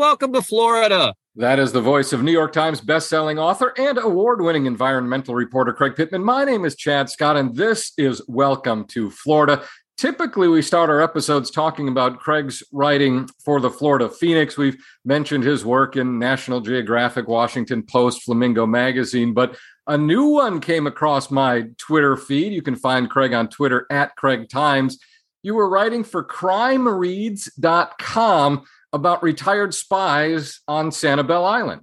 Welcome to Florida. That is the voice of New York Times bestselling author and award winning environmental reporter Craig Pittman. My name is Chad Scott, and this is Welcome to Florida. Typically, we start our episodes talking about Craig's writing for the Florida Phoenix. We've mentioned his work in National Geographic, Washington Post, Flamingo Magazine, but a new one came across my Twitter feed. You can find Craig on Twitter at Craig Times. You were writing for crimereads.com about retired spies on Sanibel Island.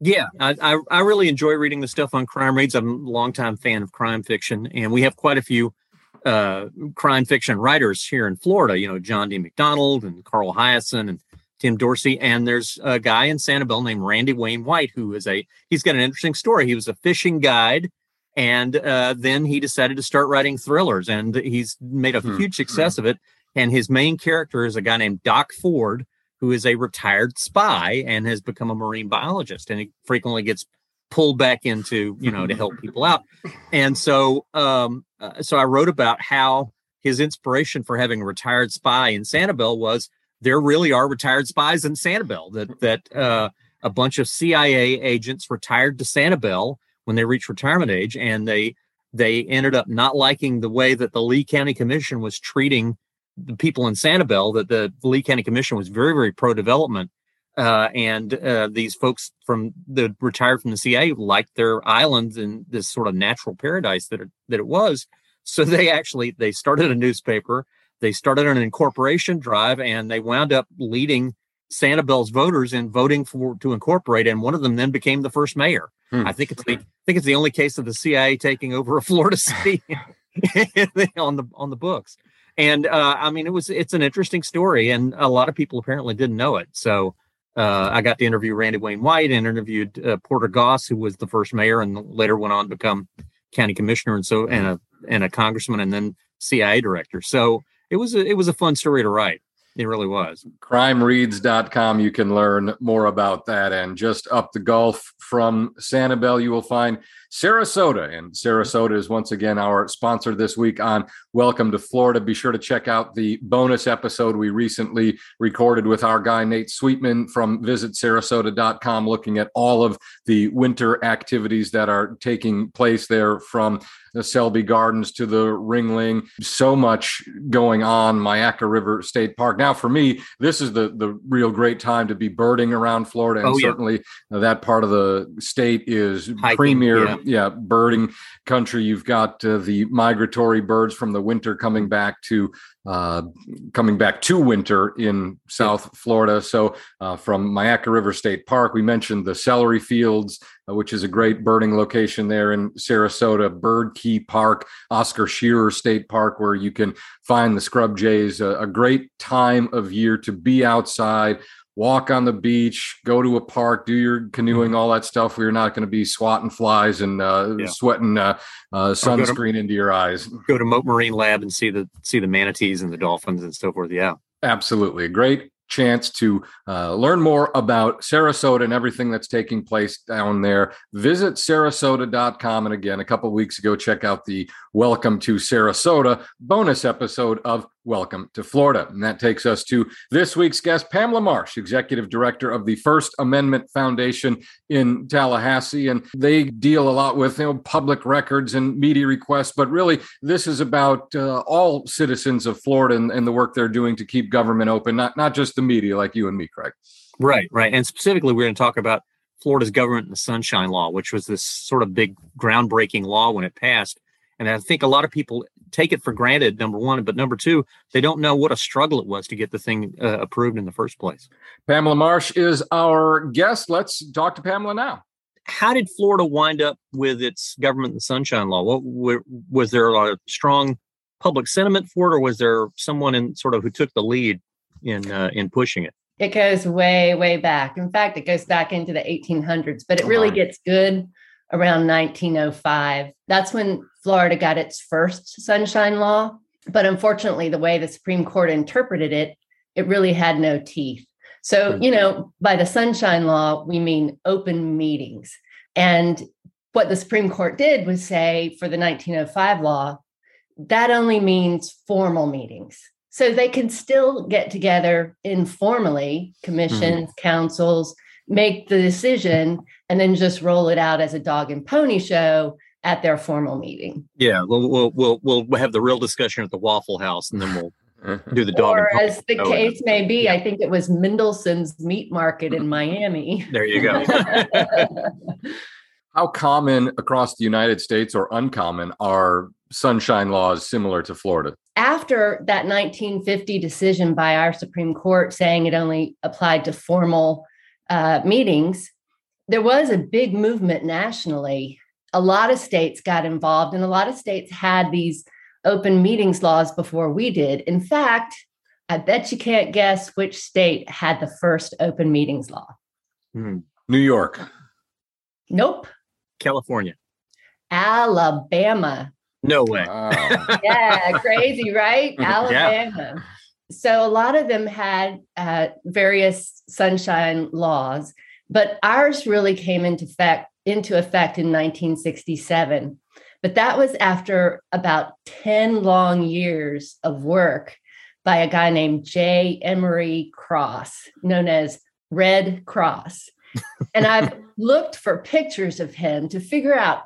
Yeah, I, I, I really enjoy reading the stuff on crime reads. I'm a longtime fan of crime fiction, and we have quite a few uh, crime fiction writers here in Florida. You know, John D. MacDonald and Carl Hiaasen and Tim Dorsey. And there's a guy in Sanibel named Randy Wayne White who is a he's got an interesting story. He was a fishing guide, and uh, then he decided to start writing thrillers, and he's made a hmm. huge success of it. And his main character is a guy named Doc Ford, who is a retired spy and has become a marine biologist and he frequently gets pulled back into you know to help people out. And so um uh, so i wrote about how his inspiration for having a retired spy in sanibel was there really are retired spies in sanibel that that uh, a bunch of cia agents retired to sanibel when they reached retirement age and they they ended up not liking the way that the lee county commission was treating the people in Sanibel that the Lee County Commission was very, very pro development. Uh, and uh, these folks from the retired from the CIA liked their islands and this sort of natural paradise that it, that it was. So they actually they started a newspaper, they started an incorporation drive, and they wound up leading Sanibel's voters in voting for to incorporate. And one of them then became the first mayor. Hmm. I think it's the I think it's the only case of the CIA taking over a Florida city on the on the books and uh, I mean, it was it's an interesting story, and a lot of people apparently didn't know it. So uh, I got to interview Randy Wayne White and interviewed uh, Porter Goss, who was the first mayor and later went on to become county commissioner and so and a and a congressman and then CIA director. So it was a, it was a fun story to write. It really was. Crimereads.com. You can learn more about that. And just up the gulf from Sanibel, you will find Sarasota. And Sarasota is once again our sponsor this week on Welcome to Florida. Be sure to check out the bonus episode we recently recorded with our guy, Nate Sweetman from visitsarasota.com, looking at all of the winter activities that are taking place there from the Selby Gardens to the Ringling. So much going on, Myakka River State Park. Now, for me, this is the, the real great time to be birding around Florida. And oh, yeah. certainly that part of the state is Hiking, premier. Yeah yeah, birding country. You've got uh, the migratory birds from the winter coming back to uh, coming back to winter in South Florida. So uh, from Myakka River State Park, we mentioned the celery fields, uh, which is a great birding location there in Sarasota. Bird Key Park, Oscar Scherer State Park, where you can find the scrub jays. a great time of year to be outside walk on the beach, go to a park, do your canoeing, mm-hmm. all that stuff where you're not going to be swatting flies and uh, yeah. sweating uh, uh, sunscreen to, into your eyes. Go to Mote Marine Lab and see the see the manatees and the dolphins and so forth. Yeah, absolutely, great chance to uh, learn more about Sarasota and everything that's taking place down there, visit sarasota.com. And again, a couple weeks ago, check out the Welcome to Sarasota bonus episode of Welcome to Florida. And that takes us to this week's guest, Pamela Marsh, Executive Director of the First Amendment Foundation in Tallahassee. And they deal a lot with you know, public records and media requests, but really this is about uh, all citizens of Florida and, and the work they're doing to keep government open, not, not just the media like you and me, Craig. Right, right. And specifically, we're going to talk about Florida's government and the Sunshine Law, which was this sort of big groundbreaking law when it passed and I think a lot of people take it for granted, number one, but number two, they don't know what a struggle it was to get the thing uh, approved in the first place. Pamela Marsh is our guest. Let's talk to Pamela now. How did Florida wind up with its government and sunshine law? What was there a lot of strong public sentiment for it, or was there someone in sort of who took the lead in uh, in pushing it? It goes way, way back. In fact, it goes back into the 1800s, but it really gets good around 1905. That's when Florida got its first sunshine law. But unfortunately, the way the Supreme Court interpreted it, it really had no teeth. So, you know, by the sunshine law, we mean open meetings. And what the Supreme Court did was say for the 1905 law, that only means formal meetings. So they can still get together informally, commissions, mm-hmm. councils, make the decision, and then just roll it out as a dog and pony show at their formal meeting. Yeah, we'll we'll we'll, we'll have the real discussion at the Waffle House, and then we'll do the dog. Or as the case may be, yeah. I think it was Mendelssohn's Meat Market in Miami. There you go. How common across the United States or uncommon are sunshine laws similar to Florida? After that 1950 decision by our Supreme Court saying it only applied to formal uh, meetings, there was a big movement nationally. A lot of states got involved, and a lot of states had these open meetings laws before we did. In fact, I bet you can't guess which state had the first open meetings law. Hmm. New York. Nope. California. Alabama. No way. Wow. yeah, crazy, right? Alabama. Yeah. So a lot of them had uh, various sunshine laws, but ours really came into effect into effect in 1967. But that was after about 10 long years of work by a guy named J. Emory Cross, known as Red Cross. and I've looked for pictures of him to figure out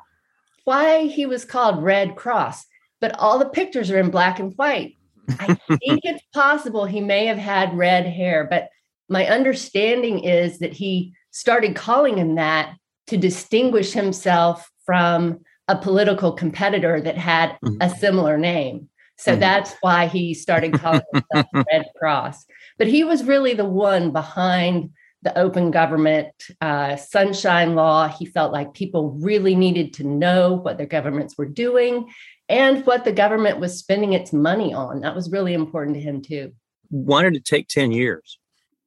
why he was called Red Cross, but all the pictures are in black and white. I think it's possible he may have had red hair, but my understanding is that he started calling him that to distinguish himself from a political competitor that had mm-hmm. a similar name. So mm-hmm. that's why he started calling himself Red Cross. But he was really the one behind the open government uh, sunshine law. He felt like people really needed to know what their governments were doing and what the government was spending its money on. That was really important to him, too. Why did it take 10 years?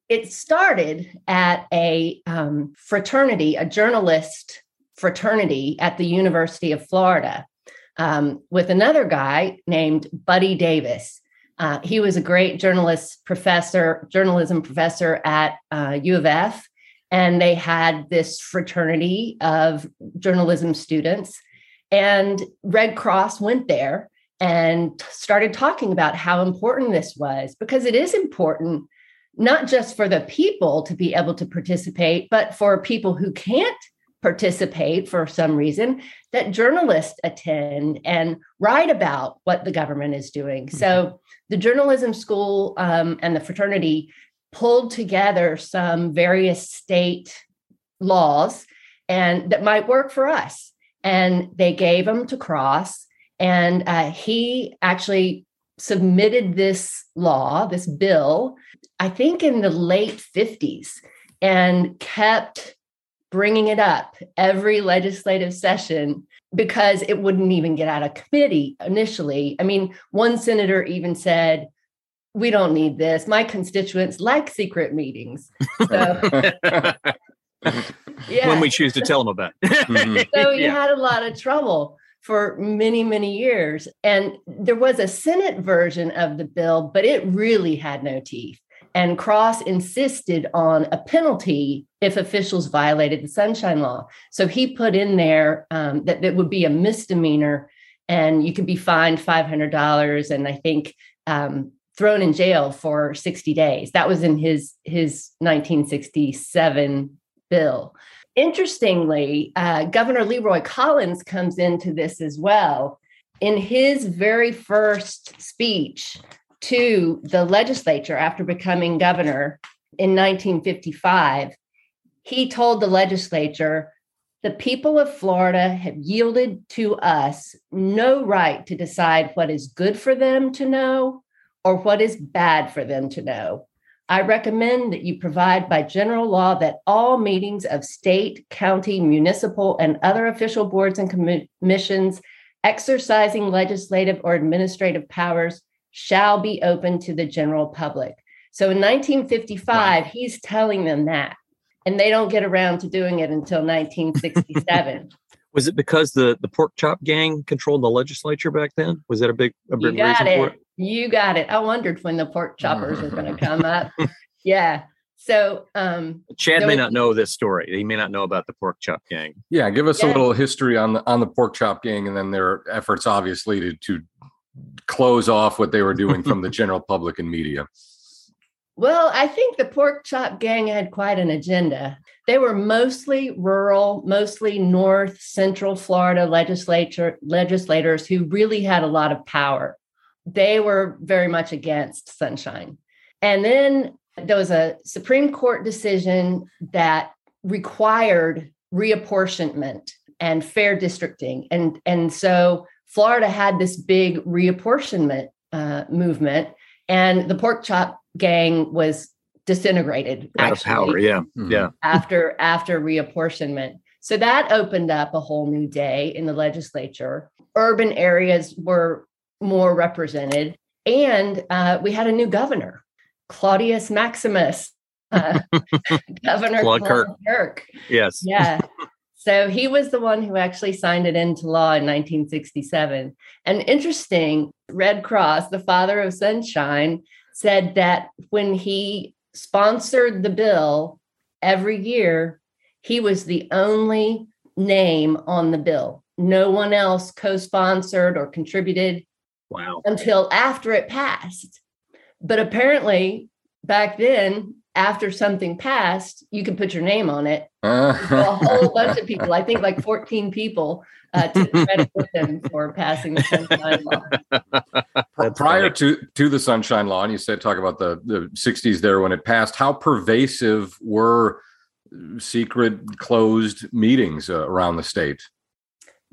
It started at a um, fraternity, a journalist fraternity at the University of Florida um, with another guy named Buddy Davis. Uh, he was a great journalist professor, journalism professor at uh, U of F, and they had this fraternity of journalism students. And Red Cross went there and started talking about how important this was because it is important not just for the people to be able to participate, but for people who can't participate for some reason that journalists attend and write about what the government is doing. Mm-hmm. So the journalism school um, and the fraternity pulled together some various state laws and that might work for us. And they gave them to Cross, and uh, he actually submitted this law, this bill, I think in the late 50s, and kept bringing it up every legislative session because it wouldn't even get out of committee initially. I mean, one senator even said, we don't need this. My constituents like secret meetings. So, yeah. When we choose to tell them about. Mm-hmm. so he yeah. had a lot of trouble for many, many years. And there was a Senate version of the bill, but it really had no teeth. And Cross insisted on a penalty if officials violated the Sunshine Law. So he put in there um, that it would be a misdemeanor and you could be fined $500 and I think um, thrown in jail for 60 days. That was in his, his 1967 bill. Interestingly, uh, Governor Leroy Collins comes into this as well. In his very first speech, to the legislature after becoming governor in 1955, he told the legislature the people of Florida have yielded to us no right to decide what is good for them to know or what is bad for them to know. I recommend that you provide by general law that all meetings of state, county, municipal, and other official boards and commissions exercising legislative or administrative powers shall be open to the general public. So in 1955, wow. he's telling them that, and they don't get around to doing it until 1967. Was it because the the pork chop gang controlled the legislature back then? Was that a big a big you got reason it. for it? You got it. I wondered when the pork choppers were going to come up. Yeah. So um Chad may not know this story. He may not know about the pork chop gang. Yeah, give us yeah. a little history on the on the pork chop gang and then their efforts obviously to to close off what they were doing from the general public and media? Well, I think the pork chop gang had quite an agenda. They were mostly rural, mostly north central Florida legislature legislators who really had a lot of power. They were very much against sunshine. And then there was a Supreme Court decision that required reapportionment and fair districting. And, and so Florida had this big reapportionment uh, movement, and the pork chop gang was disintegrated. Out of power, yeah, mm-hmm. yeah. After after reapportionment, so that opened up a whole new day in the legislature. Urban areas were more represented, and uh, we had a new governor, Claudius Maximus, uh, Governor Claude Kirk. Kirk. Yes. Yeah. So he was the one who actually signed it into law in 1967. And interesting, Red Cross, the father of sunshine, said that when he sponsored the bill every year, he was the only name on the bill. No one else co sponsored or contributed. Wow. Until after it passed. But apparently, back then, after something passed, you could put your name on it. a whole bunch of people, I think like 14 people, uh, to credit with them for passing the Sunshine Law. Prior to, to the Sunshine Law, and you said talk about the, the 60s there when it passed, how pervasive were secret closed meetings uh, around the state?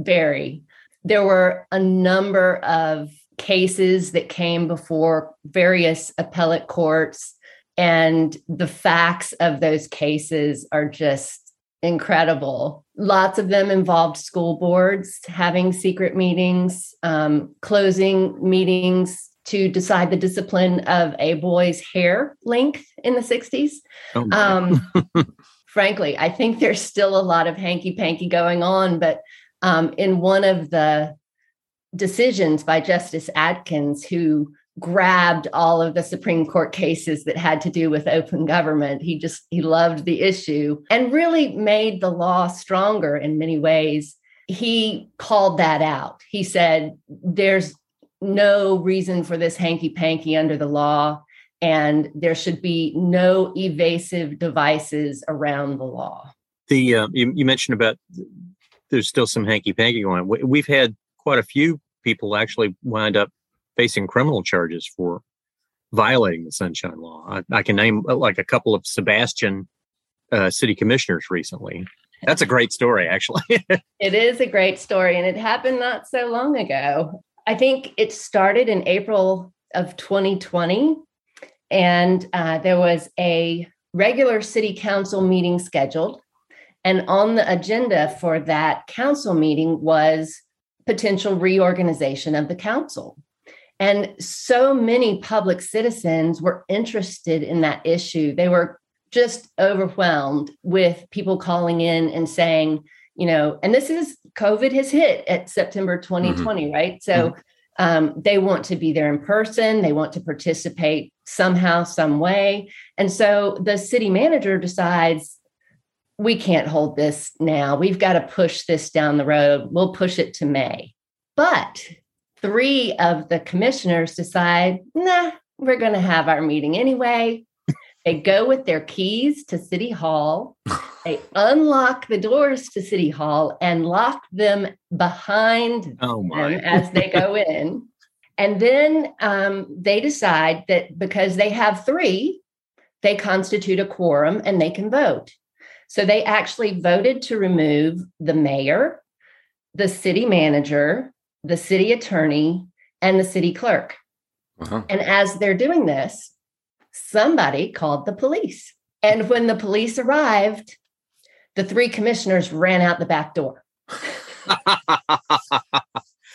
Very. There were a number of cases that came before various appellate courts and the facts of those cases are just incredible. Lots of them involved school boards having secret meetings, um, closing meetings to decide the discipline of a boy's hair length in the 60s. Oh um, frankly, I think there's still a lot of hanky panky going on, but um, in one of the decisions by Justice Atkins, who grabbed all of the Supreme Court cases that had to do with open government. He just he loved the issue and really made the law stronger in many ways. He called that out. He said there's no reason for this hanky panky under the law and there should be no evasive devices around the law. The uh, you, you mentioned about there's still some hanky panky going on. We've had quite a few people actually wind up facing criminal charges for violating the Sunshine Law. I, I can name uh, like a couple of Sebastian uh, city commissioners recently. That's a great story, actually. it is a great story, and it happened not so long ago. I think it started in April of 2020, and uh, there was a regular city council meeting scheduled. And on the agenda for that council meeting was potential reorganization of the council. And so many public citizens were interested in that issue. They were just overwhelmed with people calling in and saying, you know, and this is COVID has hit at September 2020, mm-hmm. right? So mm-hmm. um, they want to be there in person, they want to participate somehow, some way. And so the city manager decides, we can't hold this now. We've got to push this down the road. We'll push it to May. But three of the commissioners decide, nah, we're going to have our meeting anyway. They go with their keys to City Hall. They unlock the doors to City Hall and lock them behind oh them as they go in. And then um, they decide that because they have three, they constitute a quorum and they can vote. So they actually voted to remove the mayor, the city manager, the city attorney, and the city clerk. Uh-huh. And as they're doing this, somebody called the police. And when the police arrived, the three commissioners ran out the back door.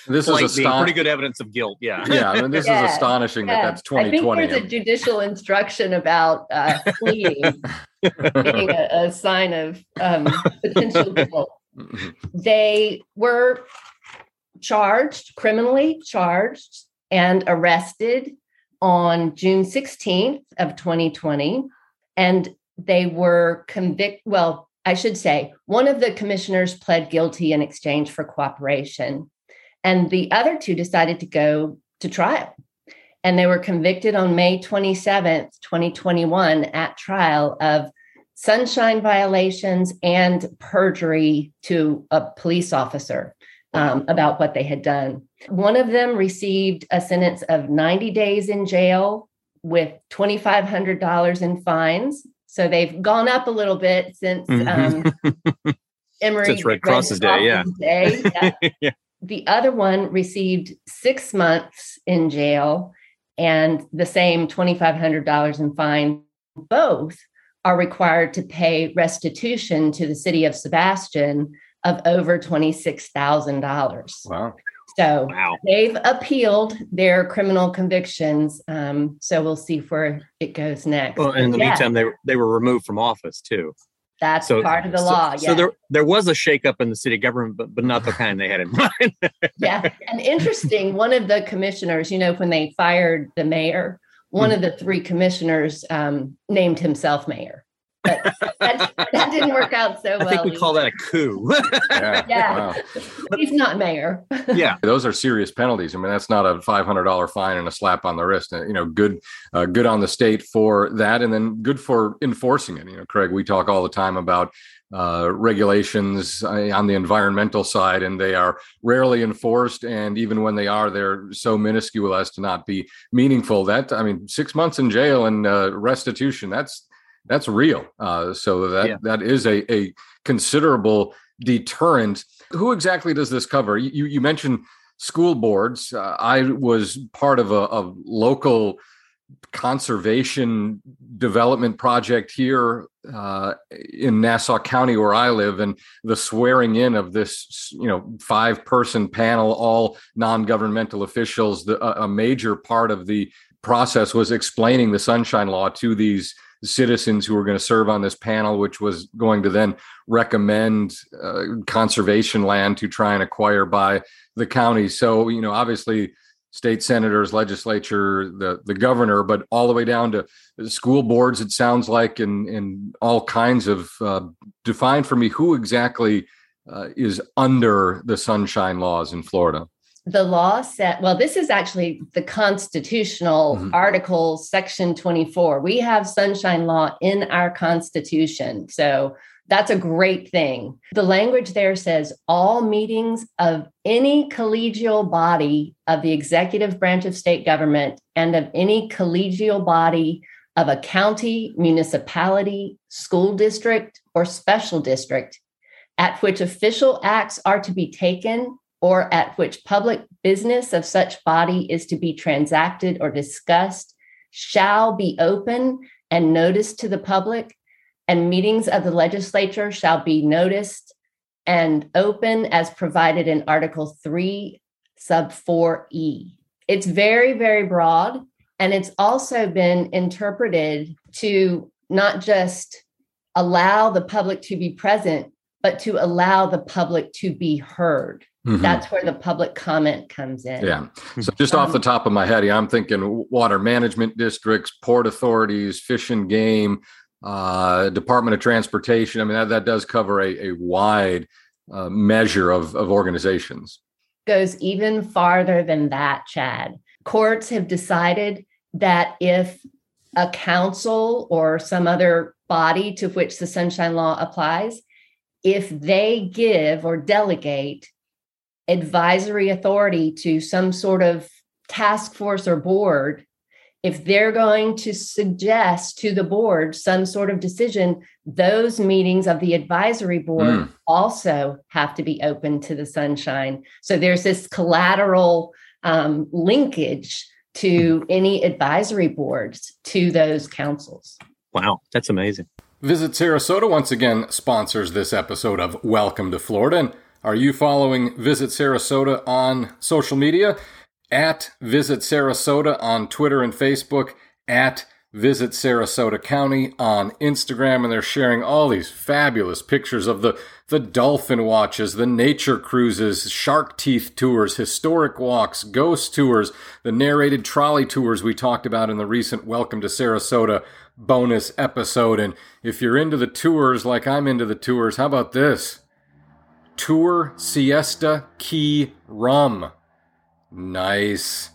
this is aston- pretty good evidence of guilt. Yeah. Yeah. I mean, this yeah, is astonishing yeah. that that's 2020. I think there's a judicial instruction about uh, fleeing being a, a, sign of um, potential guilt. Mm-hmm. They were charged, criminally charged, and arrested on June 16th of 2020. And they were convicted. Well, I should say, one of the commissioners pled guilty in exchange for cooperation. And the other two decided to go to trial. And they were convicted on May 27th, 2021, at trial of sunshine violations and perjury to a police officer um, about what they had done. One of them received a sentence of 90 days in jail with $2,500 in fines. So they've gone up a little bit since mm-hmm. um, Emory since Red Cross's day. Yeah. Day. yeah. yeah. The other one received six months in jail and the same $2,500 in fine. Both are required to pay restitution to the city of Sebastian of over $26,000. Wow. So wow. they've appealed their criminal convictions. Um, so we'll see where it goes next. Well, in the yeah. meantime, they, they were removed from office too. That's so, part of the so, law. Yeah. So there, there was a shakeup in the city government, but, but not the kind they had in mind. yeah. And interesting, one of the commissioners, you know, when they fired the mayor, one mm-hmm. of the three commissioners um, named himself mayor. But that, that, didn't work out so well. I think we either. call that a coup. yeah. yeah. Wow. He's not mayor. yeah. Those are serious penalties. I mean, that's not a $500 fine and a slap on the wrist. Uh, you know, good, uh, good on the state for that. And then good for enforcing it. You know, Craig, we talk all the time about uh, regulations uh, on the environmental side, and they are rarely enforced. And even when they are, they're so minuscule as to not be meaningful. That I mean, six months in jail and uh, restitution. That's real. Uh, so that yeah. that is a, a considerable deterrent. Who exactly does this cover? You you mentioned school boards. Uh, I was part of a, a local conservation development project here uh, in Nassau County where I live, and the swearing in of this, you know, five person panel, all non governmental officials. The, a major part of the process was explaining the Sunshine Law to these citizens who were going to serve on this panel, which was going to then recommend uh, conservation land to try and acquire by the county. So, you know, obviously state senators, legislature, the the governor, but all the way down to school boards. It sounds like, and and all kinds of uh, define for me who exactly uh, is under the sunshine laws in Florida. The law said, well, this is actually the constitutional mm-hmm. article, section 24. We have sunshine law in our constitution. So that's a great thing. The language there says all meetings of any collegial body of the executive branch of state government and of any collegial body of a county, municipality, school district, or special district at which official acts are to be taken or at which public business of such body is to be transacted or discussed shall be open and noticed to the public and meetings of the legislature shall be noticed and open as provided in Article 3, sub 4E. It's very, very broad. And it's also been interpreted to not just allow the public to be present, but to allow the public to be heard. Mm-hmm. That's where the public comment comes in. Yeah. So just um, off the top of my head, I'm thinking water management districts, port authorities, fish and game, uh, Department of Transportation. I mean, that, that does cover a, a wide uh, measure of, of organizations. Goes even farther than that, Chad. Courts have decided that if a council or some other body to which the Sunshine Law applies, if they give or delegate advisory authority to some sort of task force or board if they're going to suggest to the board some sort of decision, those meetings of the advisory board mm. also have to be open to the sunshine. So there's this collateral um, linkage to any advisory boards to those councils. Wow, that's amazing. Visit Sarasota once again sponsors this episode of Welcome to Florida. And are you following Visit Sarasota on social media? at Visit Sarasota on Twitter and Facebook, at Visit Sarasota County on Instagram, and they're sharing all these fabulous pictures of the, the dolphin watches, the nature cruises, shark teeth tours, historic walks, ghost tours, the narrated trolley tours we talked about in the recent Welcome to Sarasota bonus episode. And if you're into the tours like I'm into the tours, how about this? Tour Siesta Key Rum. Nice.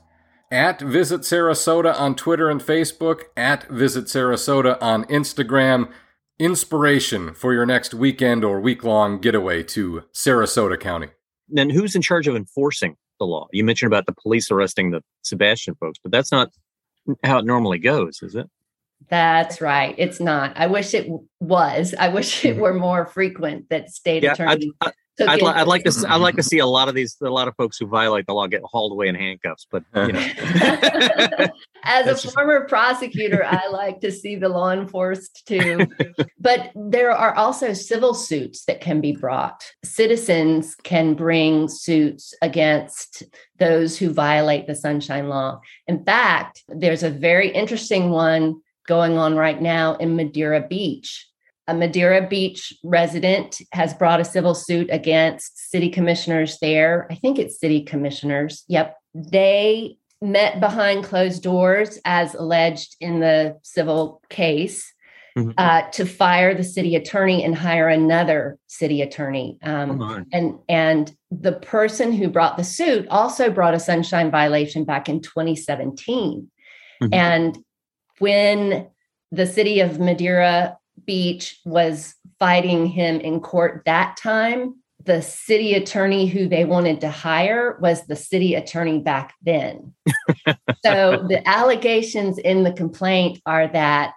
at Visit Sarasota on Twitter and Facebook, at Visit Sarasota on Instagram. Inspiration for your next weekend or week long getaway to Sarasota County. Then who's in charge of enforcing the law? You mentioned about the police arresting the Sebastian folks, but that's not how it normally goes, is it? That's right. It's not. I wish it was. I wish it mm-hmm. were more frequent that state yeah, attorney I, I'd, li- I'd like to. I'd like to see a lot of these. A lot of folks who violate the law get hauled away in handcuffs. But you know, as a just... former prosecutor, I like to see the law enforced too. but there are also civil suits that can be brought. Citizens can bring suits against those who violate the Sunshine Law. In fact, there's a very interesting one going on right now in Madeira Beach a Madeira Beach resident has brought a civil suit against city commissioners there. I think it's city commissioners. Yep. They met behind closed doors, as alleged in the civil case, mm-hmm. uh, to fire the city attorney and hire another city attorney. Um, and and the person who brought the suit also brought a sunshine violation back in 2017. Mm-hmm. And when the city of Madeira Beach was fighting him in court that time. The city attorney who they wanted to hire was the city attorney back then. so the allegations in the complaint are that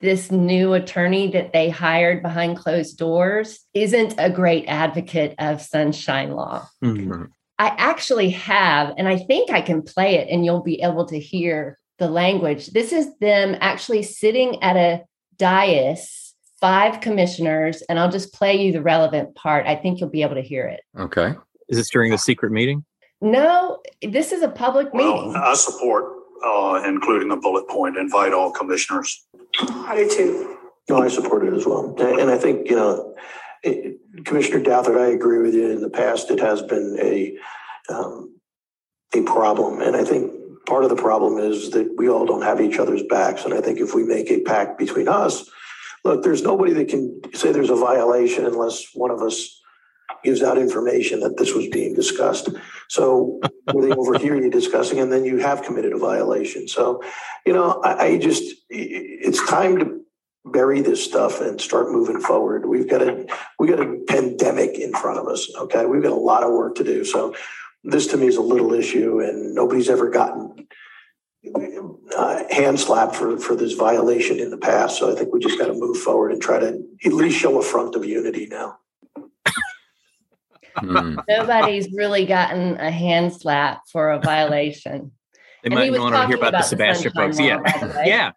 this new attorney that they hired behind closed doors isn't a great advocate of sunshine law. Mm-hmm. I actually have, and I think I can play it and you'll be able to hear the language. This is them actually sitting at a dais, five commissioners, and I'll just play you the relevant part. I think you'll be able to hear it. Okay. Is this during the secret meeting? No, this is a public well, meeting. I support uh, including a bullet point, invite all commissioners. I do too. No, I support it as well. And I think, you know, it, Commissioner Douthert, I agree with you. In the past, it has been a um, a problem. And I think part of the problem is that we all don't have each other's backs. And I think if we make a pact between us, look, there's nobody that can say there's a violation unless one of us gives out information that this was being discussed. So they overhear you discussing, and then you have committed a violation. So, you know, I, I just it's time to bury this stuff and start moving forward. We've got a we got a pandemic in front of us. Okay, we've got a lot of work to do. So this to me is a little issue, and nobody's ever gotten uh, hand slapped for for this violation in the past. So I think we just got to move forward and try to at least show a front of unity now. Hmm. Nobody's really gotten a hand slap for a violation. They might want to hear about, about the Sebastian folks. Yeah. yeah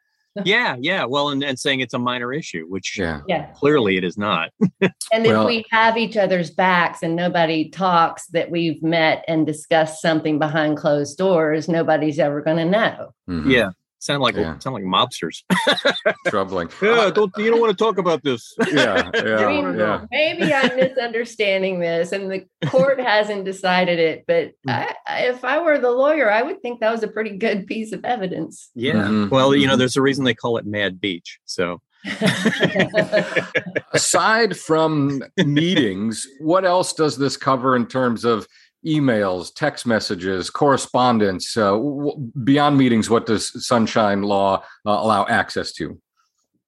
yeah, yeah. Well, and, and saying it's a minor issue, which yeah. yeah. clearly it is not. and if we have each other's backs and nobody talks that we've met and discussed something behind closed doors, nobody's ever going to know. Mm-hmm. Yeah. Sound like yeah. sound like mobsters. Troubling. Yeah, don't you don't want to talk about this. Yeah, yeah, I mean, yeah. Maybe I'm misunderstanding this, and the court hasn't decided it. But hmm. I, if I were the lawyer, I would think that was a pretty good piece of evidence. Yeah. Mm-hmm. Well, you know, there's a reason they call it Mad Beach. So. Aside from meetings, what else does this cover in terms of emails, text messages, correspondence, uh, w- beyond meetings, what does Sunshine Law uh, allow access to?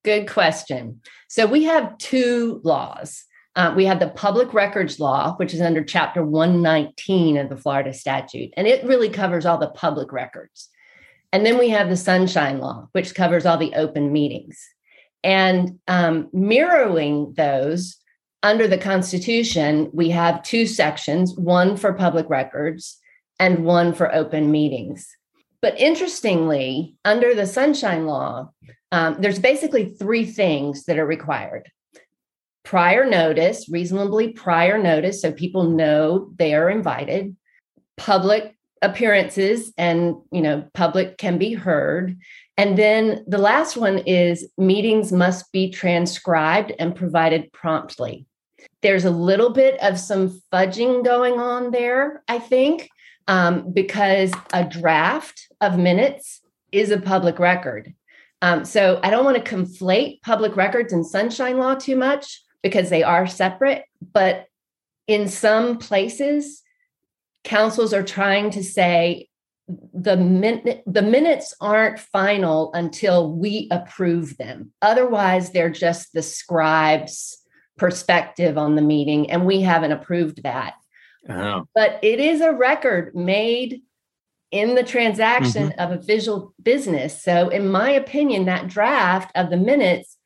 Good question. So we have two laws. Uh, we have the public records law, which is under chapter 119 of the Florida statute, and it really covers all the public records. And then we have the sunshine law, which covers all the open meetings. And um, mirroring those under the Constitution, we have two sections one for public records and one for open meetings. But interestingly, under the Sunshine Law, um, there's basically three things that are required prior notice, reasonably prior notice, so people know they are invited, public appearances, and you know, public can be heard. And then the last one is meetings must be transcribed and provided promptly. There's a little bit of some fudging going on there, I think, um, because a draft of minutes is a public record. Um, so I don't want to conflate public records and sunshine law too much because they are separate. But in some places, councils are trying to say the min- the minutes aren't final until we approve them. Otherwise, they're just the scribe's perspective on the meeting, and we haven't approved that. Oh, But it is a record made in the transaction of official business. So, in my opinion, that draft of the minutes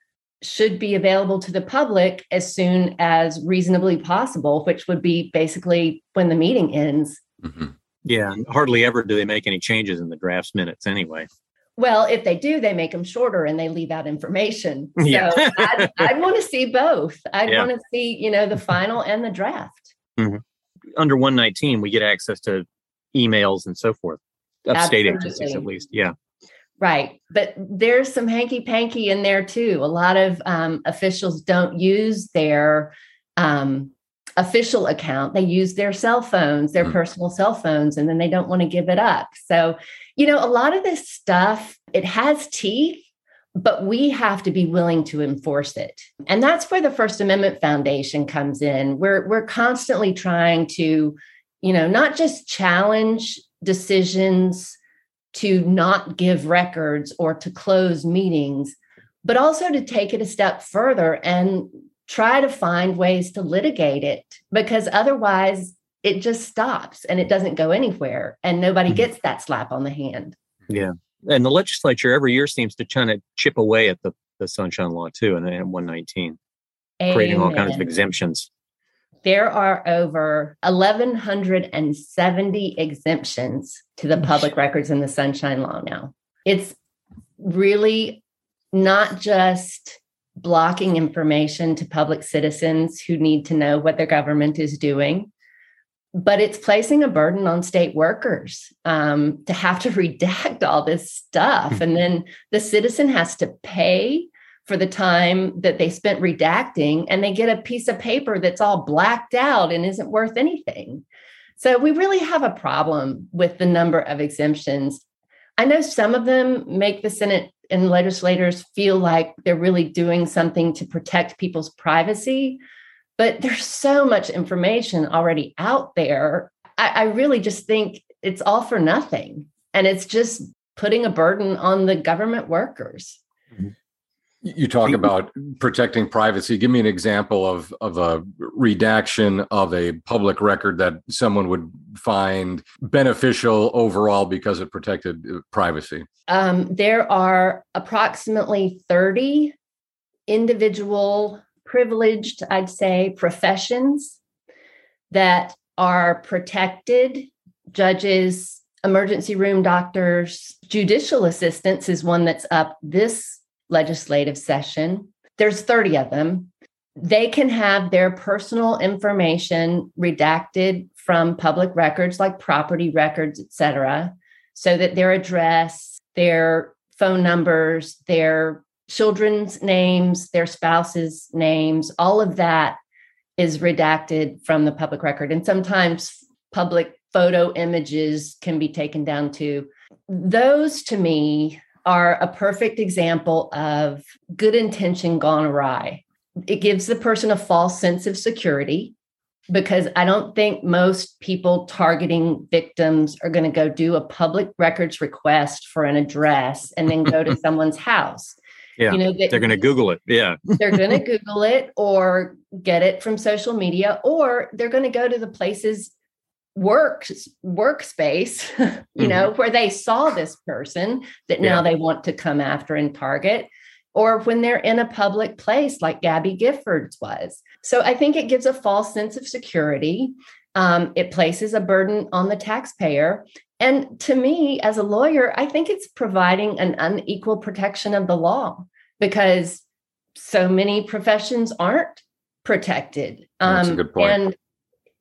should be available to the public as soon as reasonably possible, which would be basically when the meeting ends. Mhm. yeah. Hardly ever do they make any changes in the drafts minutes anyway. Well, if they do, they make them shorter and they leave out information. So Yeah. I'd, I'd want to see both. I'd Yeah. want to see, you know, the final and the draft. Under 119, we get access to emails and so forth of state agencies, at least. Yeah. Right. But there's some hanky panky in there too. A lot of um, officials don't use their um, official account, they use their cell phones, their Mhm. personal cell phones, and then they don't want to give it up. So, you know, a lot of this stuff, it has teeth. But we have to be willing to enforce it. And that's where the First Amendment Foundation comes in. We're, we're constantly trying to, you know, not just challenge decisions to not give records or to close meetings, but also to take it a step further and try to find ways to litigate it because otherwise it just stops and it doesn't go anywhere and nobody Mhm. gets that slap on the hand. Yeah. And the legislature every year seems to kind of chip away at the, the sunshine law too, and then 119, creating all kinds of exemptions. There are over 1,170 exemptions to the public records in the Sunshine Law now. It's really not just blocking information to public citizens who need to know what their government is doing, but it's placing a burden on state workers um, to have to redact all this stuff. And then the citizen has to pay for the time that they spent redacting and they get a piece of paper that's all blacked out and isn't worth anything. So we really have a problem with the number of exemptions. I know some of them make the Senate and legislators feel like they're really doing something to protect people's privacy, but there's so much information already out there. I, I really just think it's all for nothing. And it's just putting a burden on the government workers. You talk about protecting privacy. Give me an example of of a redaction of a public record that someone would find beneficial overall because it protected uh, privacy. Um, there are approximately 30 individual privileged, I'd say, professions that are protected. Judges, emergency room doctors, judicial assistants is one that's up this legislative session. There's 30 of them. They can have their personal information redacted from public records like property records, et cetera, so that their address, their phone numbers, their children's names, their spouses' names, all of that is redacted from the public record. And sometimes public photo images can be taken down too. Those to me are a perfect example of good intention gone awry. It gives the person a false sense of security because I don't think most people targeting victims are going to go do a public records request for an address and then go to someone's house. Yeah, you know, they, They're going to Google it. Yeah. they're going to Google it or get it from social media, or they're going to go to the places work workspace, you know, where they saw this person that now Yeah. they want to come after and target, or when they're in a public place like Gabby Giffords was. So I think it gives a false sense of security. Um, it places a burden on the taxpayer. And to me, as a lawyer, I think it's providing an unequal protection of the law because so many professions aren't protected. That's a good point. And,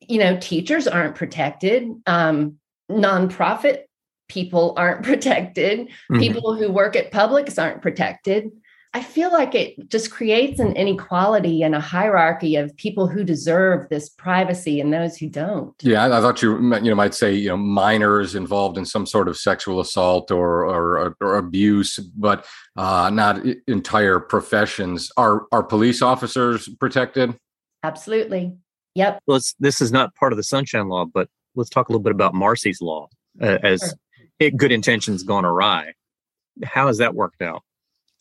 you know, teachers aren't protected. Um, nonprofit people aren't protected. Mhm. People who work at Publix aren't protected. I feel like it just creates an inequality and a hierarchy of people who deserve this privacy and those who don't. Yeah, I, I thought you you know might say you know minors involved in some sort of sexual assault or or, or abuse, but uh, not entire professions. Are are police officers protected? Absolutely. Yep. Let's. This is not part of the Sunshine Law, but let's talk a little bit about Marsy's Law uh, as Sure. it, good intentions gone awry. How has that worked out?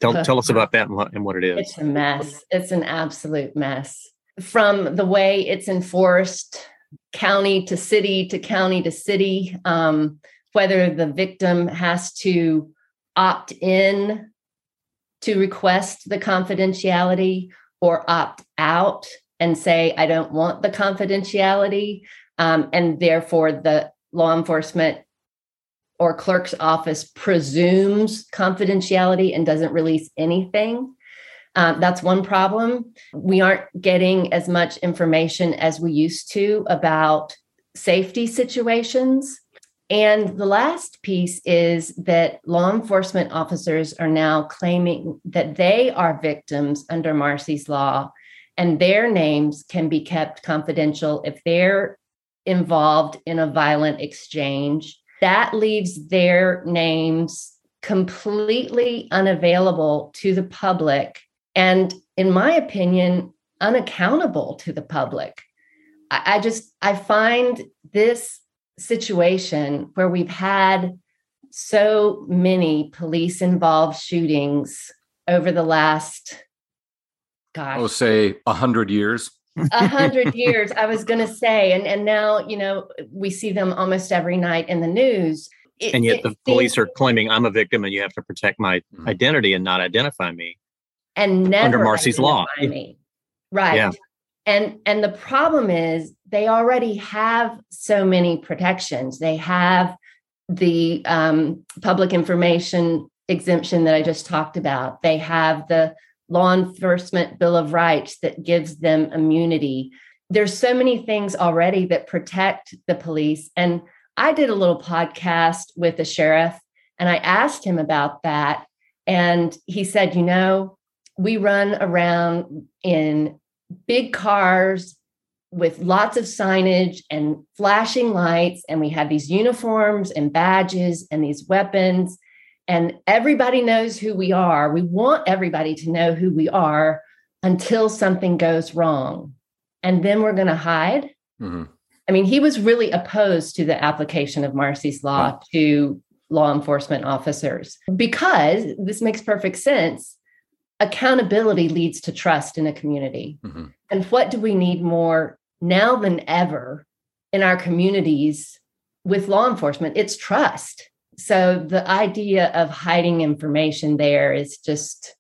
Tell, tell us about that and what, and what it is. It's a mess. It's an absolute mess. From the way it's enforced, county to city to county to city, um, whether the victim has to opt in to request the confidentiality or opt out and say, I don't want the confidentiality. Um, and therefore, the law enforcement or clerk's office presumes confidentiality and doesn't release anything. Um, that's one problem. We aren't getting as much information as we used to about safety situations. And the last piece is that law enforcement officers are now claiming that they are victims under Marsy's law and their names can be kept confidential if they're involved in a violent exchange. That leaves their names completely unavailable to the public and in my opinion unaccountable to the public. I, just i find this situation where we've had so many police involved shootings over the last gosh. Oh say a hundred years a hundred years i was going to say and and now you know we see them almost every night in the news it, and yet the seems, police are claiming i'm a victim and you have to protect my mm-hmm. identity and not identify me and never under Marsy's law me. right yeah. and and the problem is they already have so many protections they have the um, public information exemption that i just talked about they have the law enforcement bill of rights that gives them immunity. There's so many things already that protect the police. And i did a little podcast with the sheriff and i asked him about that. And he said you know we run around in big cars with lots of signage and flashing lights and we have these uniforms and badges and these weapons and everybody knows who we are. We want everybody to know who we are until something goes wrong. And then we're going to hide. Mm-hmm. I mean, he was really opposed to the application of Marsy's law wow. to law enforcement officers because this makes perfect sense. Accountability leads to trust in a community. Mm-hmm. And what do we need more now than ever in our communities with law enforcement? It's trust so the idea of hiding information there is just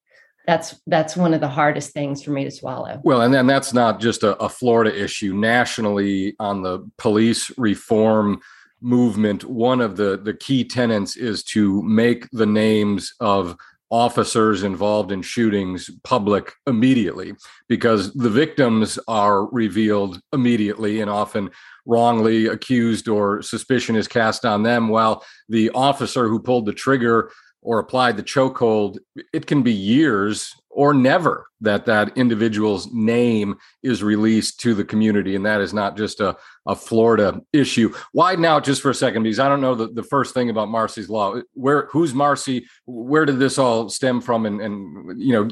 that's that's one of the hardest things for me to swallow. Well and then that's not just a, a florida issue. Nationally on the police reform movement one of the the key tenets is to make the names of officers involved in shootings public immediately because the victims are revealed immediately and often wrongly accused or suspicion is cast on them while the officer who pulled the trigger or applied the chokehold it can be years or never that that individual's name is released to the community and that is not just a, a florida issue. Why now just for a second because i don't know the, the first thing about Marsy's law. Where who's Marsy? where did this all stem from? And, and you know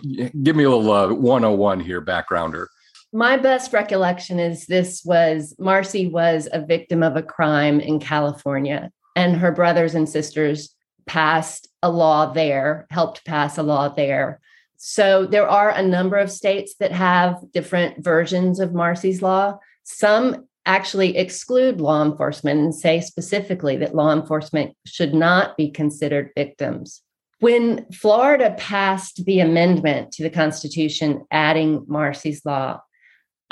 give me a little uh, 101 here backgrounder my best recollection is this was Marsy was a victim of a crime in california and her brothers and sisters passed a law there helped pass a law there so there are a number of states that have different versions of Marsy's law. Some actually exclude law enforcement and say specifically that law enforcement should not be considered victims. When Florida passed the amendment to the Constitution adding Marsy's law,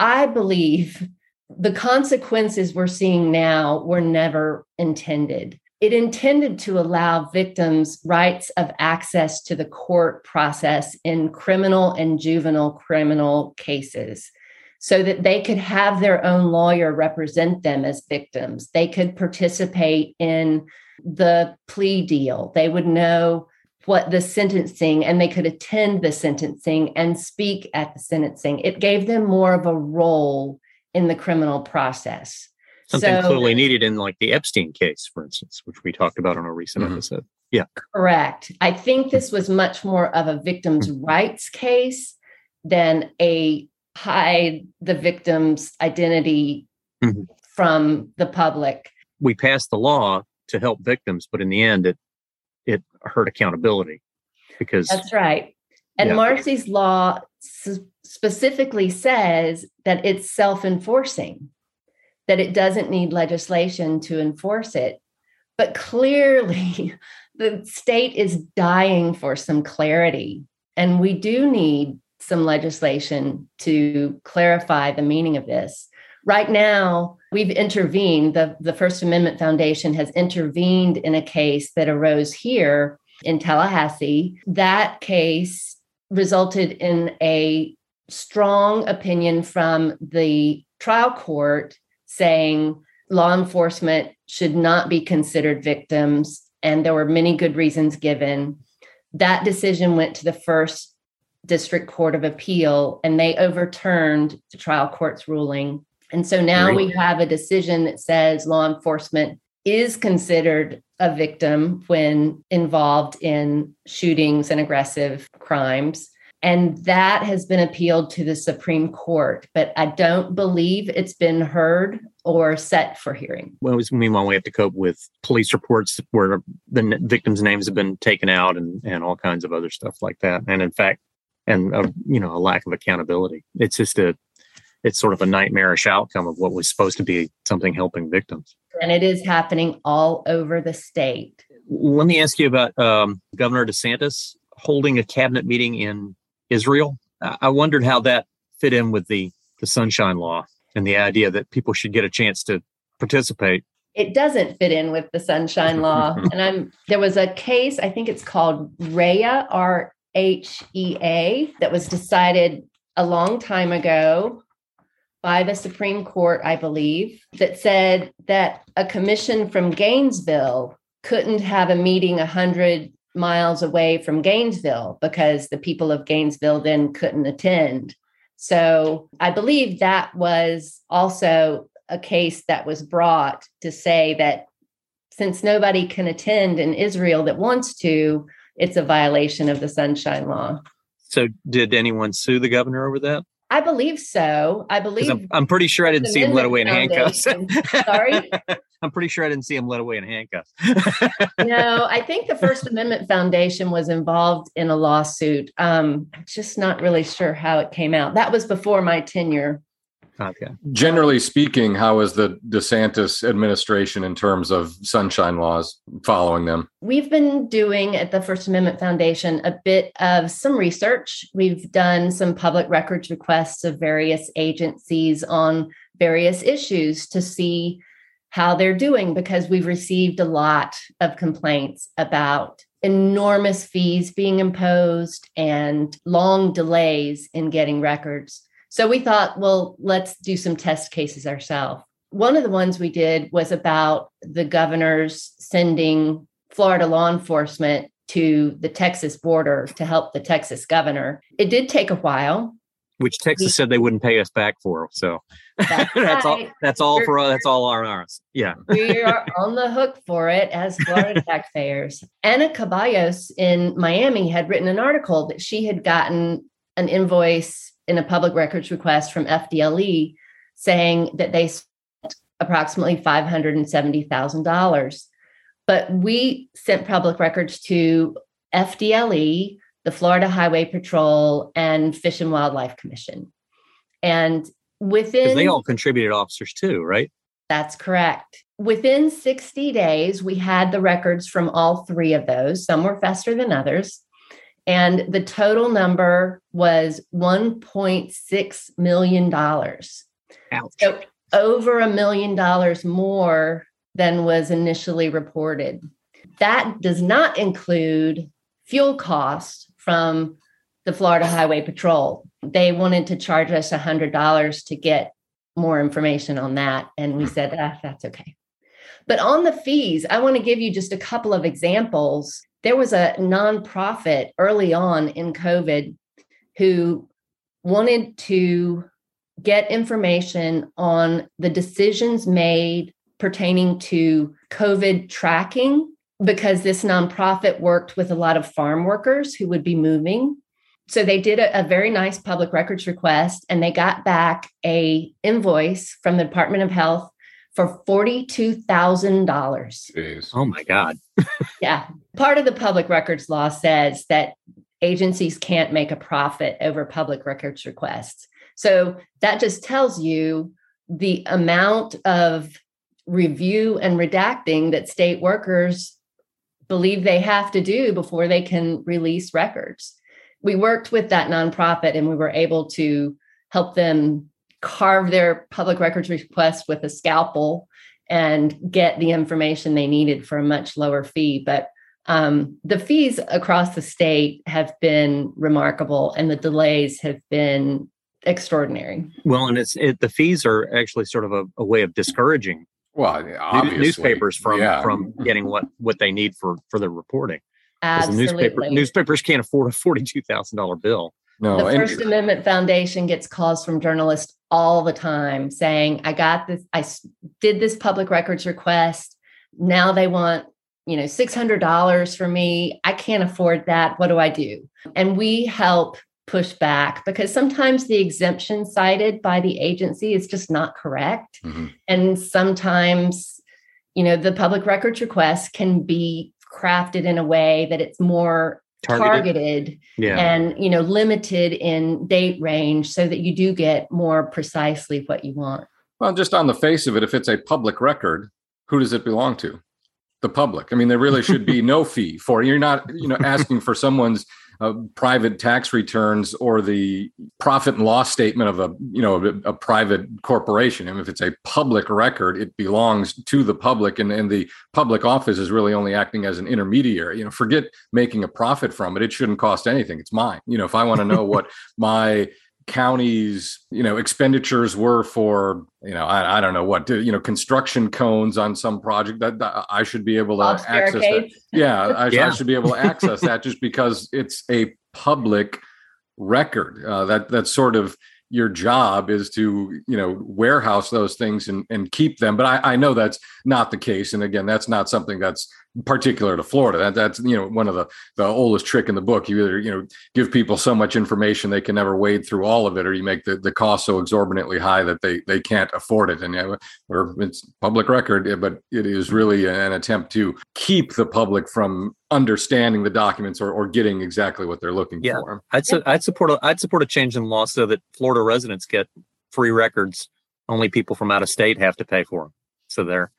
I believe the consequences we're seeing now were never intended it intended to allow victims rights of access to the court process in criminal and juvenile criminal cases so that they could have their own lawyer represent them as victims. They could participate in the plea deal. They would know what the sentencing and they could attend the sentencing and speak at the sentencing. It gave them more of a role in the criminal process. Something so, clearly needed in like the Epstein case, for instance, which we talked about on a recent mm-hmm. episode. Yeah. Correct. I think this was much more of a victim's mm-hmm. rights case than a hide the victim's identity mm-hmm. from the public. We passed the law to help victims, but in the end, it it hurt accountability because that's right. And yeah. Marsy's law specifically says that it's self enforcing, that it doesn't need legislation to enforce it. But clearly, the state is dying for some clarity. And we do need some legislation to clarify the meaning of this. Right now, we've intervened, the, the First Amendment Foundation has intervened in a case that arose here in Tallahassee. That case resulted in a strong opinion from the trial court saying law enforcement should not be considered victims. And there were many good reasons given. That decision went to the first district court of appeal and they overturned the trial court's ruling. And so now we have a decision that says law enforcement is considered a victim when involved in shootings and aggressive crimes. And that has been appealed to the Supreme Court, but I don't believe it's been heard or set for hearing. Well, meanwhile, we have to cope with police reports where the victims' names have been taken out and, and all kinds of other stuff like that. And in fact, and a, you know, a lack of accountability. It's just a, it's sort of a nightmarish outcome of what was supposed to be something helping victims. And it is happening all over the state. Let me ask you about um, Governor DeSantis holding a cabinet meeting in Israel. I wondered how that fit in with the the Sunshine Law and the idea that people should get a chance to participate. It doesn't fit in with the Sunshine Law. and I'm there was a case, I think it's called RHEA, R H E A, that was decided a long time ago by the Supreme Court, I believe, that said that a commission from Gainesville couldn't have a meeting 100 miles away from Gainesville because the people of Gainesville then couldn't attend. So I believe that was also a case that was brought to say that since nobody can attend in Israel that wants to, it's a violation of the Sunshine Law. So, did anyone sue the governor over that? I believe so. I believe. I'm, I'm, pretty sure I didn't see him led away in handcuffs. Sorry. I'm pretty sure I didn't see him led away in handcuffs. no, I think the First Amendment Foundation was involved in a lawsuit. Um, just not really sure how it came out. That was before my tenure. Okay. Generally speaking, how is the DeSantis administration in terms of sunshine laws following them? We've been doing at the First Amendment Foundation a bit of some research. We've done some public records requests of various agencies on various issues to see how they're doing because we've received a lot of complaints about enormous fees being imposed and long delays in getting records. So we thought, well, let's do some test cases ourselves. One of the ones we did was about the governors sending Florida law enforcement to the Texas border to help the Texas governor. It did take a while. Which Texas we, said they wouldn't pay us back for. So that's, that's all that's all We're, for us. That's all our ours. Yeah. we are on the hook for it as Florida taxpayers. Anna Ceballos in Miami had written an article that she had gotten an invoice in a public records request from FDLE saying that they spent approximately $570,000. But we sent public records to FDLE, the Florida Highway Patrol, and Fish and Wildlife Commission. And within. They all contributed officers too, right? That's correct. Within 60 days, we had the records from all three of those. Some were faster than others. And the total number was $1.6 million. Ouch. So over a million dollars more than was initially reported. That does not include fuel costs from the Florida Highway Patrol. They wanted to charge us $100 to get more information on that. And we said, ah, that's okay. But on the fees, I want to give you just a couple of examples there was a nonprofit early on in COVID who wanted to get information on the decisions made pertaining to COVID tracking because this nonprofit worked with a lot of farm workers who would be moving. So they did a, a, very nice public records request and they got back a invoice from the Department of Health for $42,000. Oh my God. yeah. Part of the public records law says that agencies can't make a profit over public records requests. So that just tells you the amount of review and redacting that state workers believe they have to do before they can release records. We worked with that nonprofit and we were able to help them carve their public records request with a scalpel and get the information they needed for a much lower fee. But um, the fees across the state have been remarkable and the delays have been extraordinary. Well, and it's it, the fees are actually sort of a, a way of discouraging well obviously. newspapers from yeah. from getting what what they need for for the reporting. Absolutely. The newspaper, newspapers can't afford a forty-two thousand dollar bill. No, the First and, Amendment Foundation gets calls from journalists all the time saying, "I got this. I did this public records request. Now they want you know six hundred dollars for me. I can't afford that. What do I do?" And we help push back because sometimes the exemption cited by the agency is just not correct, mm-hmm. and sometimes you know the public records request can be crafted in a way that it's more targeted, targeted yeah. and you know limited in date range so that you do get more precisely what you want well just on the face of it if it's a public record who does it belong to the public i mean there really should be no fee for it. you're not you know asking for someone's uh, private tax returns or the profit and loss statement of a you know a, a private corporation. I mean, if it's a public record, it belongs to the public, and, and the public office is really only acting as an intermediary. You know, forget making a profit from it; it shouldn't cost anything. It's mine. You know, if I want to know what my county's you know expenditures were for you know I, I don't know what you know construction cones on some project that, that I should be able to access that. Yeah I, yeah I, should be able to access that just because it's a public record. Uh, that that's sort of your job is to you know warehouse those things and, and keep them. But I, I know that's not the case. And again that's not something that's particular to Florida. That, that's you know one of the the oldest trick in the book. You either you know give people so much information they can never wade through all of it, or you make the, the cost so exorbitantly high that they they can't afford it. And you or it's public record, eh, but it is really an attempt to keep the public from understanding the documents or, or getting exactly what they're looking yeah, for. I'd su- I'd support a, I'd support a change in law so that Florida residents get free records. Only people from out of state have to pay for them. So they're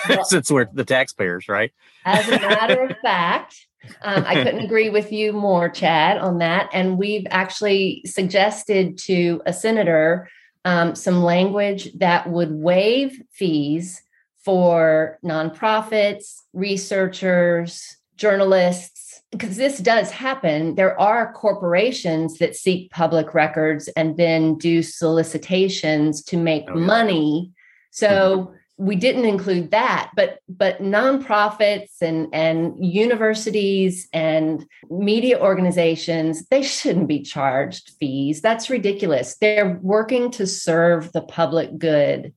since we're the taxpayers, right? As a matter of fact, um, I couldn't agree with you more, Chad, on that. And we've actually suggested to a senator um, some language that would waive fees for nonprofits, researchers, journalists, because this does happen. There are corporations that seek public records and then do solicitations to make oh, yeah. money. So, mm-hmm we didn't include that but but nonprofits and and universities and media organizations they shouldn't be charged fees. That's ridiculous. They're working to serve the public good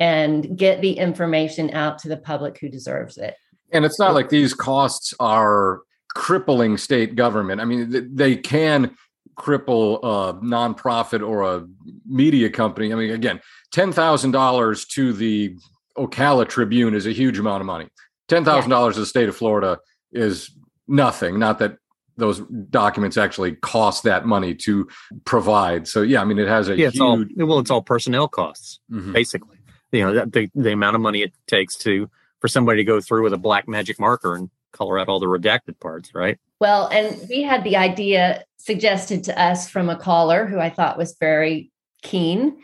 and get the information out to the public who deserves it. And it's not like these costs are crippling state government. I mean they can cripple a nonprofit or a media company. I mean again $10,000 to the Ocala Tribune is a huge amount of money. Ten thousand yeah. dollars to the state of Florida is nothing. Not that those documents actually cost that money to provide. So yeah, I mean it has a yeah, it's huge... all well, it's all personnel costs mm-hmm. basically. You know, the the amount of money it takes to for somebody to go through with a black magic marker and color out all the redacted parts, right? Well, and we had the idea suggested to us from a caller who I thought was very keen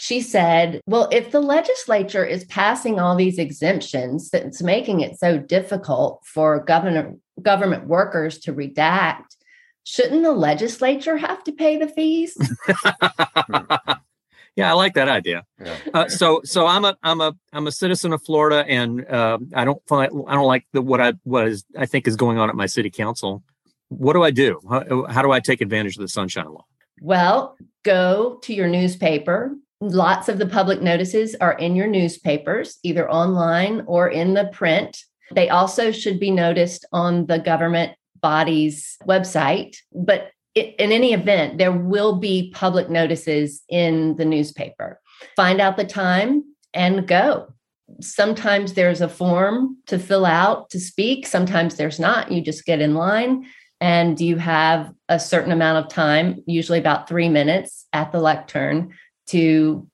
she said, Well, if the legislature is passing all these exemptions that's making it so difficult for government government workers to redact, shouldn't the legislature have to pay the fees? yeah, I like that idea. Yeah. Uh, so, so I'm a I'm a I'm a citizen of Florida, and uh, I don't find I don't like the what I what is I think is going on at my city council. What do I do? How, how do I take advantage of the Sunshine Law? Well, go to your newspaper Lots of the public notices are in your newspapers, either online or in the print. They also should be noticed on the government body's website. But in any event, there will be public notices in the newspaper. Find out the time and go. sometimes there's a form to fill out to speak, sometimes there's not. You just get in line and you have a certain amount of time, usually about three minutes at the lectern, to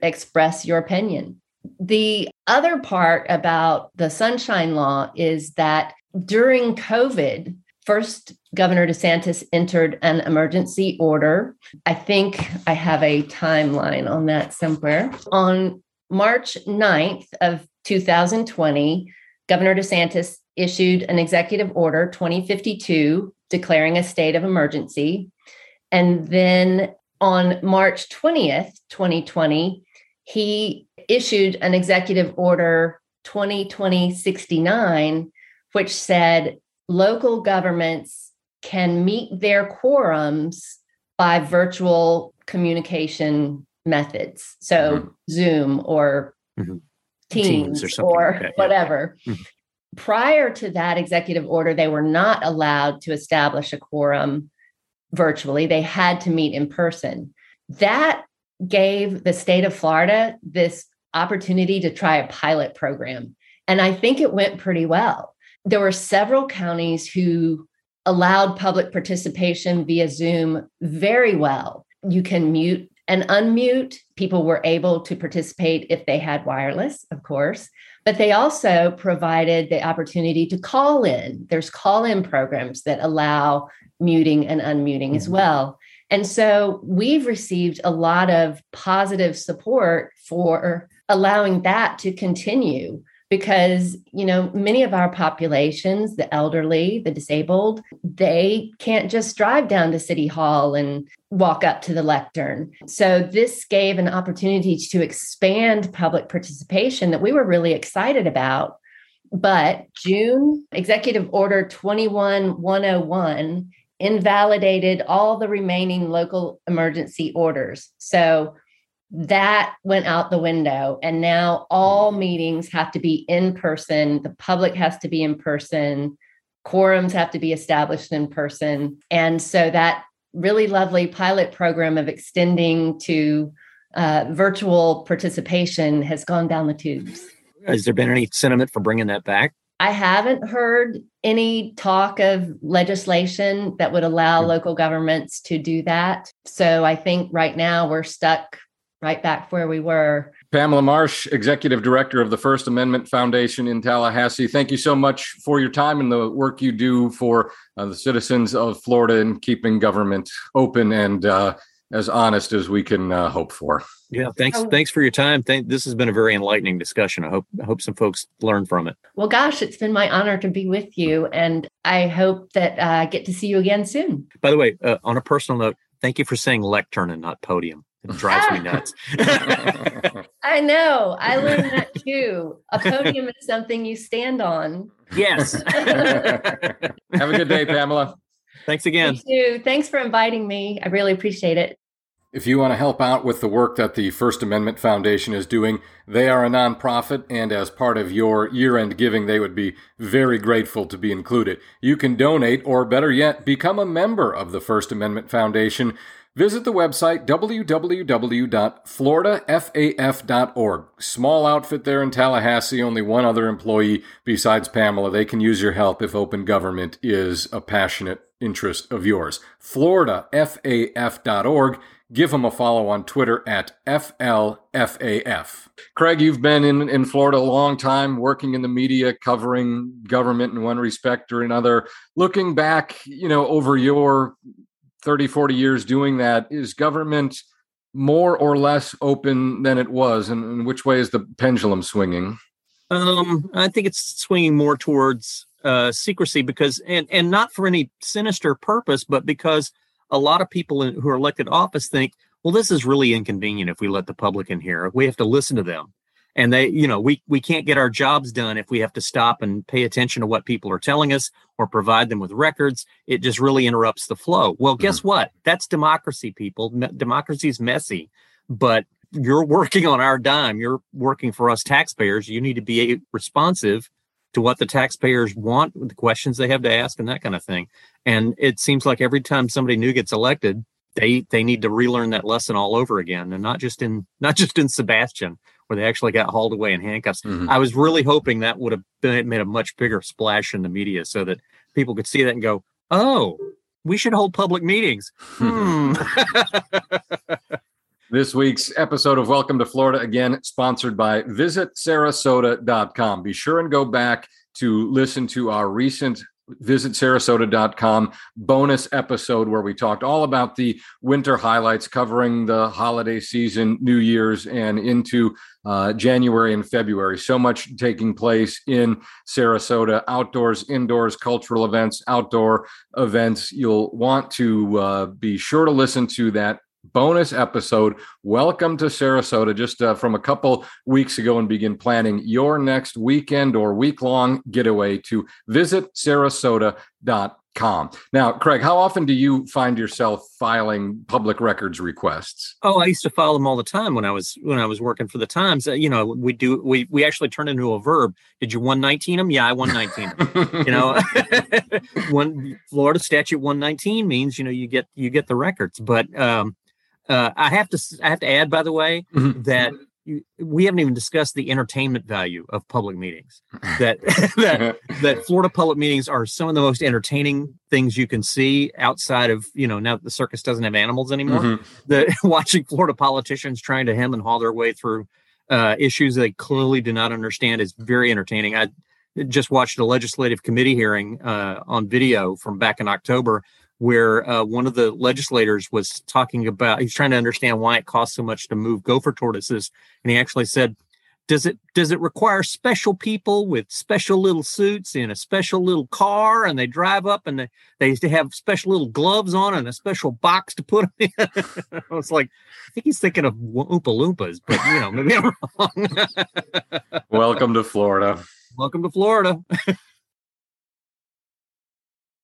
express your opinion. The other part about the Sunshine Law is that during COVID, first Governor DeSantis entered an emergency order. I think I have a timeline on that somewhere. On March 9th of 2020, Governor DeSantis issued an executive order 2052 declaring a state of emergency. And then on March 20th, 2020, he issued an executive order 2020 69, which said local governments can meet their quorums by virtual communication methods. So mm-hmm. Zoom or mm-hmm. Teams, Teams, or, or like whatever. Mm-hmm. Prior to that executive order, they were not allowed to establish a quorum virtually. They had to meet in person. That gave the state of Florida this opportunity to try a pilot program. And I think it went pretty well. There were several counties who allowed public participation via Zoom very well. You can mute and unmute. People were able to participate if they had wireless, of course, but they also provided the opportunity to call in. There's call in programs that allow muting and unmuting as mm-hmm. well. And so we've received a lot of positive support for allowing that to continue because you know many of our populations the elderly the disabled they can't just drive down to city hall and walk up to the lectern so this gave an opportunity to expand public participation that we were really excited about but june executive order 21101 invalidated all the remaining local emergency orders. So that went out the window and now all meetings have to be in person. The public has to be in person. Quorums have to be established in person. And so that really lovely pilot program of extending to uh, virtual participation has gone down the tubes. Has there been any sentiment for bringing that back i haven't heard any talk of legislation that would allow local governments to do that so i think right now we're stuck right back where we were. Pamela Marsh, Executive Director of the First Amendment Foundation in Tallahassee. Thank you so much for your time and the work you do for uh, the citizens of Florida in keeping government open and uh, as honest as we can uh, hope for. Yeah, thanks. Oh. Thanks for your time. Thank, this has been a very enlightening discussion. I hope I hope some folks learn from it. Well, gosh, it's been my honor to be with you, and I hope that uh, I get to see you again soon. By the way, uh, on a personal note, thank you for saying lectern and not podium. It drives me nuts. I know. I learned that too. A podium is something you stand on. Yes. Have a good day, Pamela. Thanks again. You too. Thanks for inviting me. I really appreciate it. If you want to help out with the work that the First Amendment Foundation is doing, they are a nonprofit, and as part of your year end giving, they would be very grateful to be included. You can donate, or better yet, become a member of the First Amendment Foundation. Visit the website www.floridafaf.org. Small outfit there in Tallahassee, only one other employee besides Pamela. They can use your help if open government is a passionate interest of yours. floridafaf.org. Give them a follow on Twitter at FLFAF. Craig, you've been in, in Florida a long time, working in the media, covering government in one respect or another. Looking back, you know, over your 30, 40 years doing that, is government more or less open than it was? And in which way is the pendulum swinging? Um, I think it's swinging more towards uh, secrecy because, and and not for any sinister purpose, but because a lot of people in, who are elected office think, well, this is really inconvenient if we let the public in here. We have to listen to them. And they you know we we can't get our jobs done if we have to stop and pay attention to what people are telling us or provide them with records. It just really interrupts the flow. Well guess mm-hmm. what? That's democracy people. Democracy is messy but you're working on our dime. You're working for us taxpayers. You need to be responsive to what the taxpayers want the questions they have to ask and that kind of thing and it seems like every time somebody new gets elected they they need to relearn that lesson all over again and not just in not just in sebastian where they actually got hauled away in handcuffs. Mhm. I was really hoping that would have been, made a much bigger splash in the media so that people could see that and go, "Oh, we should hold public meetings." Hmm. This week's episode of Welcome to Florida, again, sponsored by visitsarasota.com. Be sure and go back to listen to our recent visitsarasota.com bonus episode where we talked all about the winter highlights covering the holiday season, New Year's, and into uh, January and February. So much taking place in Sarasota outdoors, indoors, cultural events, outdoor events. You'll want to uh, be sure to listen to that bonus episode. Welcome to Sarasota, just uh, from a couple weeks ago, and begin planning your next weekend or week long getaway to visit sarasota.com. Now, Craig, how often do you find yourself filing public records requests? Oh, I used to file them all the time when I was when I was working for the Times. Uh, you know, we do we we actually turn into a verb. Did you 119 them? Yeah, I 119 them. you know, one Florida statute 119 means you know you get you get the records. But um, uh, I have to I have to add, by the way, Mhm. that you, we haven't even discussed the entertainment value of public meetings. That that that Florida public meetings are some of the most entertaining things you can see outside of you know now that the circus doesn't have animals anymore the watching Florida politicians trying to hem and haw their way through uh, issues they clearly do not understand is very entertaining. I just watched a legislative committee hearing uh, on video from back in October where uh, one of the legislators was talking about he's trying to understand why it costs so much to move gopher tortoises, and he actually said. Does it does it require special people with special little suits in a special little car and they drive up and they, they used to have special little gloves on and a special box to put them in? I was like, I think he's thinking of Oompa Loompas, but you know, maybe I'm wrong. Welcome to Florida. Welcome to Florida.